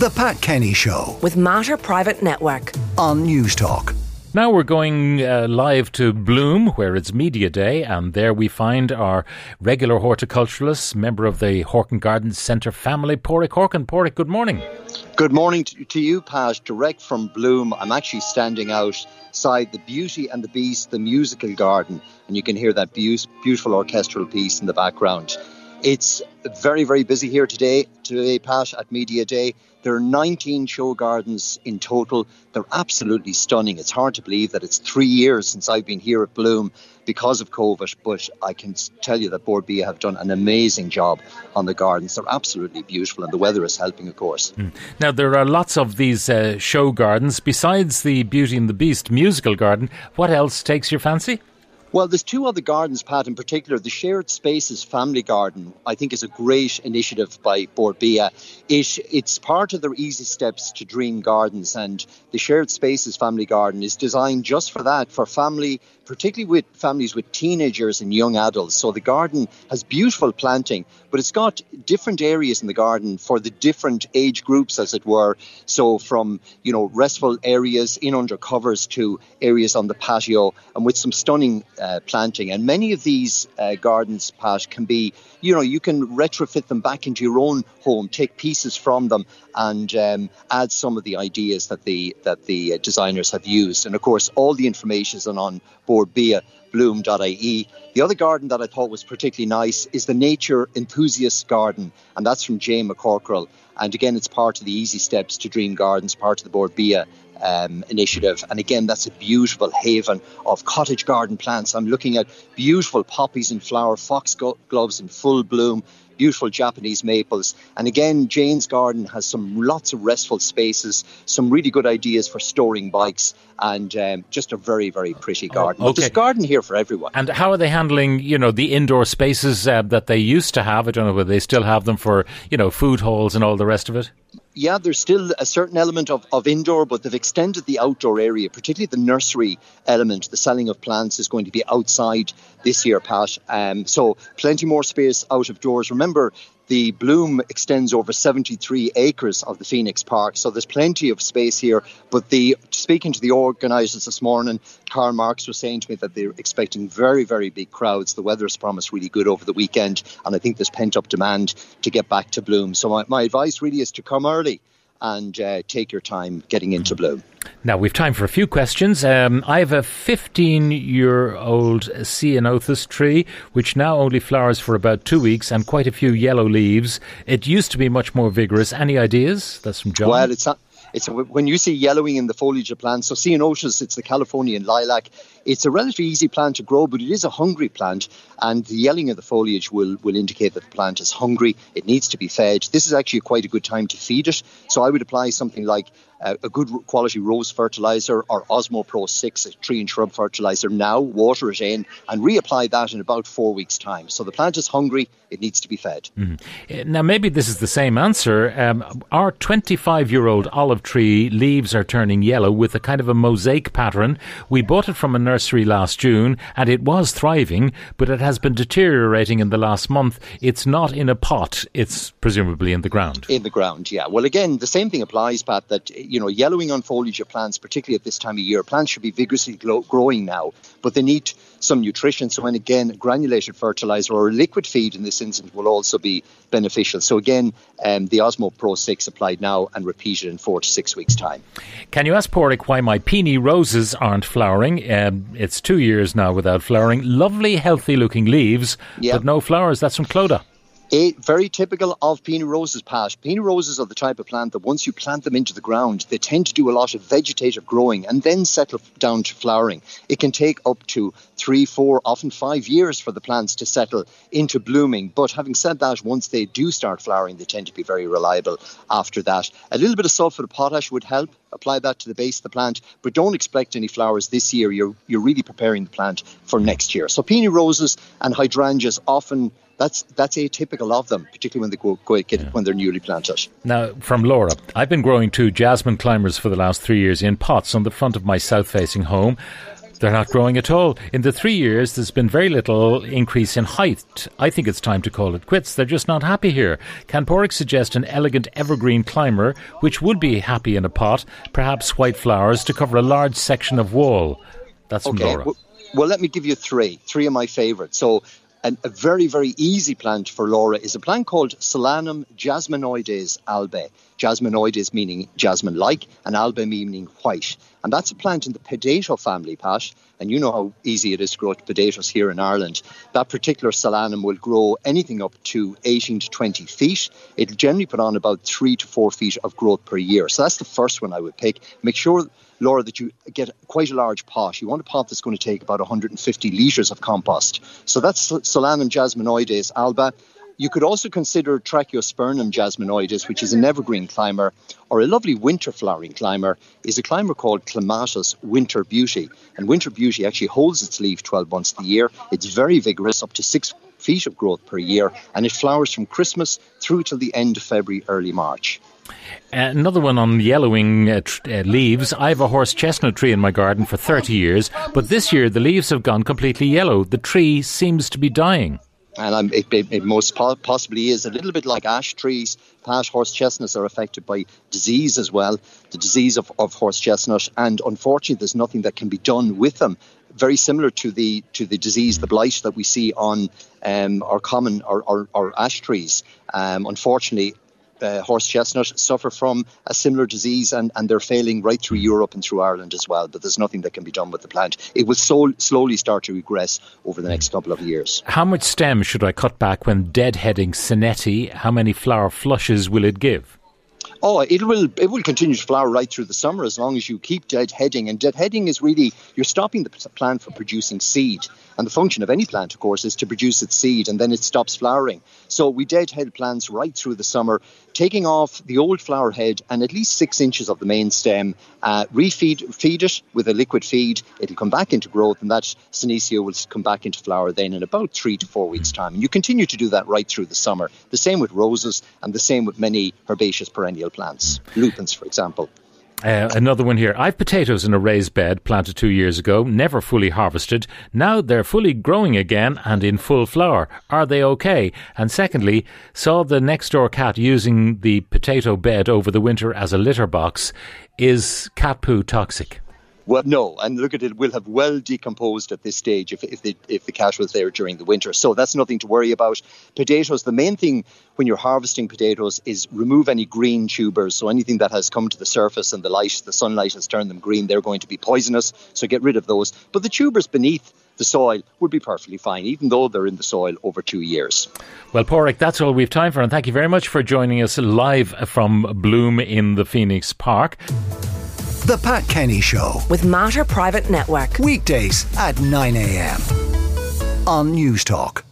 The Pat Kenny Show with Mater Private Network. on Newstalk. Now we're going uh, live to Bloom, where it's Media Day, and there we find our regular horticulturalist, member of the Horkan Gardens Centre family, Pádraic Horkan. Pádraic, good morning. Good morning to, to you, Pat. Direct from Bloom. I'm actually standing outside the Beauty and the Beast, the musical garden, and you can hear that beautiful orchestral piece in the background. It's very, very busy here today, today, Pat, at Media Day. There are 19 show gardens in total. They're absolutely stunning. It's hard to believe that it's three years since I've been here at Bloom because of COVID, but I can tell you that Bord Bia have done an amazing job on the gardens. They're absolutely beautiful, and the weather is helping, of course. Now there are lots of these uh, show gardens. Besides the Beauty and the Beast musical garden, what else takes your fancy? Well, there's two other gardens, Pat, in particular. The Shared Spaces Family Garden, I think, is a great initiative by Bord Bia. It, it's part of their Easy Steps to Dream Gardens, and the Shared Spaces Family Garden is designed just for that, for family, particularly with families with teenagers and young adults. So the garden has beautiful planting, but it's got different areas in the garden for the different age groups, as it were. So from, you know, restful areas in under covers to areas on the patio, and with some stunning uh, planting. And many of these uh, gardens, Pat, can be, you know, you can retrofit them back into your own home, take pieces from them, and um, add some of the ideas that the that the uh, designers have used. And of course, all the information is on, on Bord Bia bloom.ie. The other garden that I thought was particularly nice is the Nature Enthusiast Garden, and that's from Jay McCorkell. And again, it's part of the Easy Steps to Dream Gardens, part of the Bord um, initiative. And again, that's a beautiful haven of cottage garden plants. I'm looking at beautiful poppies in flower, foxgloves in full bloom, beautiful Japanese maples. And again, Jane's Garden has some lots of restful spaces, some really good ideas for storing bikes, and um, just a very, very pretty garden. But there's okay. a garden here for everyone. And how are they handling, you know, the indoor spaces uh, that they used to have? I don't know whether they still have them for, you know, food halls and all the rest of it. Yeah, there's still a certain element of, of indoor, but they've extended the outdoor area, particularly the nursery element. The selling of plants is going to be outside this year, Pat. Um, so plenty more space out of doors. Remember, the bloom extends over 73 acres of the Phoenix Park, so there's plenty of space here. But the speaking to the organisers this morning, Karl Marx was saying to me that they're expecting very, very big crowds. The weather has promised really good over the weekend, and I think there's pent up demand to get back to bloom. So my, my advice really is to come early and uh, take your time getting into bloom. Now we've time for a few questions. Um, I have a 15-year-old ceanothus tree, which now only flowers for about two weeks and quite a few yellow leaves. It used to be much more vigorous. Any ideas? That's from John. Well, it's not. It's when you see yellowing in the foliage of plants. So ceanothus, it's the Californian lilac. It's a relatively easy plant to grow, but it is a hungry plant, and the yellowing of the foliage will will indicate that the plant is hungry. It needs to be fed. This is actually quite a good time to feed it. So I would apply something like uh, a good quality rose fertilizer or Osmo Pro 6, a tree and shrub fertilizer now, water it in, and reapply that in about four weeks' time. So the plant is hungry, it needs to be fed. Uh, Now, maybe this is the same answer. Um, our 25 year old olive tree leaves are turning yellow with a kind of a mosaic pattern. We bought it from a nursery last June and it was thriving, but it has been deteriorating in the last month. It's not in a pot, it's presumably in the ground. In the ground, yeah. Well, again, the same thing applies, Pat, that, you know, yellowing on foliage of plants, particularly at this time of year, plants should be vigorously glo- growing now, but they need some nutrition. So, and again, granulated fertilizer or a liquid feed in this instance will also be beneficial. So, again, um, the Osmo Pro 6 applied now and repeated in four to six weeks' time. Can you ask Pádraic why my peony roses aren't flowering? Um, it's two years now without flowering. Lovely, healthy looking leaves, Yeah. but no flowers. That's from Clodagh. A, very typical of peony roses, Pat. Peony roses are the type of plant that once you plant them into the ground, they tend to do a lot of vegetative growing and then settle down to flowering. It can take up to three, four, often five years for the plants to settle into blooming. But having said that, once they do start flowering, they tend to be very reliable after that. A little bit of sulfur of potash would help. Apply that to the base of the plant, but don't expect any flowers this year. You're you're really preparing the plant for next year. So peony roses and hydrangeas often that's that's atypical of them, particularly when they go, go get when they're newly planted. Now, from Laura, I've been growing two jasmine climbers for the last three years in pots on the front of my south facing home. They're not growing at all. In the three years, there's been very little increase in height. I think it's time to call it quits. They're just not happy here. Can Pádraic suggest an elegant evergreen climber, which would be happy in a pot, perhaps white flowers, to cover a large section of wall? That's from Okay. Laura. Well, well, let me give you three. Three of my favourites. So, an, a very, very easy plant for Laura is a plant called Solanum jasminoides alba. Jasminoides meaning jasmine-like, and alba meaning white. And that's a plant in the potato family, Pat. And you know how easy it is to grow potatoes here in Ireland. That particular solanum will grow anything up to 18 to 20 feet. It'll generally put on about three to four feet of growth per year. So that's the first one I would pick. Make sure Laura, that you get quite a large pot. You want a pot that's going to take about 150 litres of compost. So that's Solanum jasminoides alba. You could also consider Trachelospermum jasminoides, which is an evergreen climber, or a lovely winter flowering climber is a climber called Clematis Winter Beauty. And Winter Beauty actually holds its leaf 12 months of the year. It's very vigorous, up to six feet of growth per year, and it flowers from Christmas through till the end of February, early March. Another one on yellowing uh, tr- uh, leaves. I have a horse chestnut tree in my garden for 30 years, but this year the leaves have gone completely yellow. The tree seems to be dying. and it, it, it most po- possibly is a little bit like ash trees. Horse chestnuts are affected by disease as well, the disease of, of horse chestnut, and unfortunately, there's nothing that can be done with them. Very similar to the to the disease, the blight that we see on um, our common or, or, or ash trees. Um, unfortunately, uh, horse chestnut suffer from a similar disease and, and they're failing right through Europe and through Ireland as well. But there's nothing that can be done with the plant. It will so, slowly start to regress over the next couple of years. How much stem should I cut back when deadheading Senetti? How many flower flushes will it give? Oh, it will it will continue to flower right through the summer as long as you keep deadheading. And deadheading is really you're stopping the plant from producing seed. And the function of any plant, of course, is to produce its seed and then it stops flowering. So we deadhead plants right through the summer, taking off the old flower head and at least six inches of the main stem. Uh, refeed feed it with a liquid feed. It'll come back into growth, and that Senecio will come back into flower then in about three to four weeks' time. And you continue to do that right through the summer. The same with roses, and the same with many herbaceous perennial plants, lupins, for example. Uh, another one here. I've potatoes in a raised bed planted two years ago, never fully harvested. Now they're fully growing again and in full flower. Are they okay? And secondly, saw the next door cat using the potato bed over the winter as a litter box. Is cat poo toxic? Well, no, and look at it, will have well decomposed at this stage if, if, the, if the cat was there during the winter. So that's nothing to worry about. Potatoes, the main thing when you're harvesting potatoes is remove any green tubers. So anything that has come to the surface and the light, the sunlight has turned them green, they're going to be poisonous. So get rid of those. But the tubers beneath the soil would be perfectly fine, even though they're in the soil over two years. Well, Pádraic, that's all we've time for, and thank you very much for joining us live from Bloom in the Phoenix Park. The Pat Kenny Show. With Mater Private Network. Weekdays at 9 a.m. on Newstalk.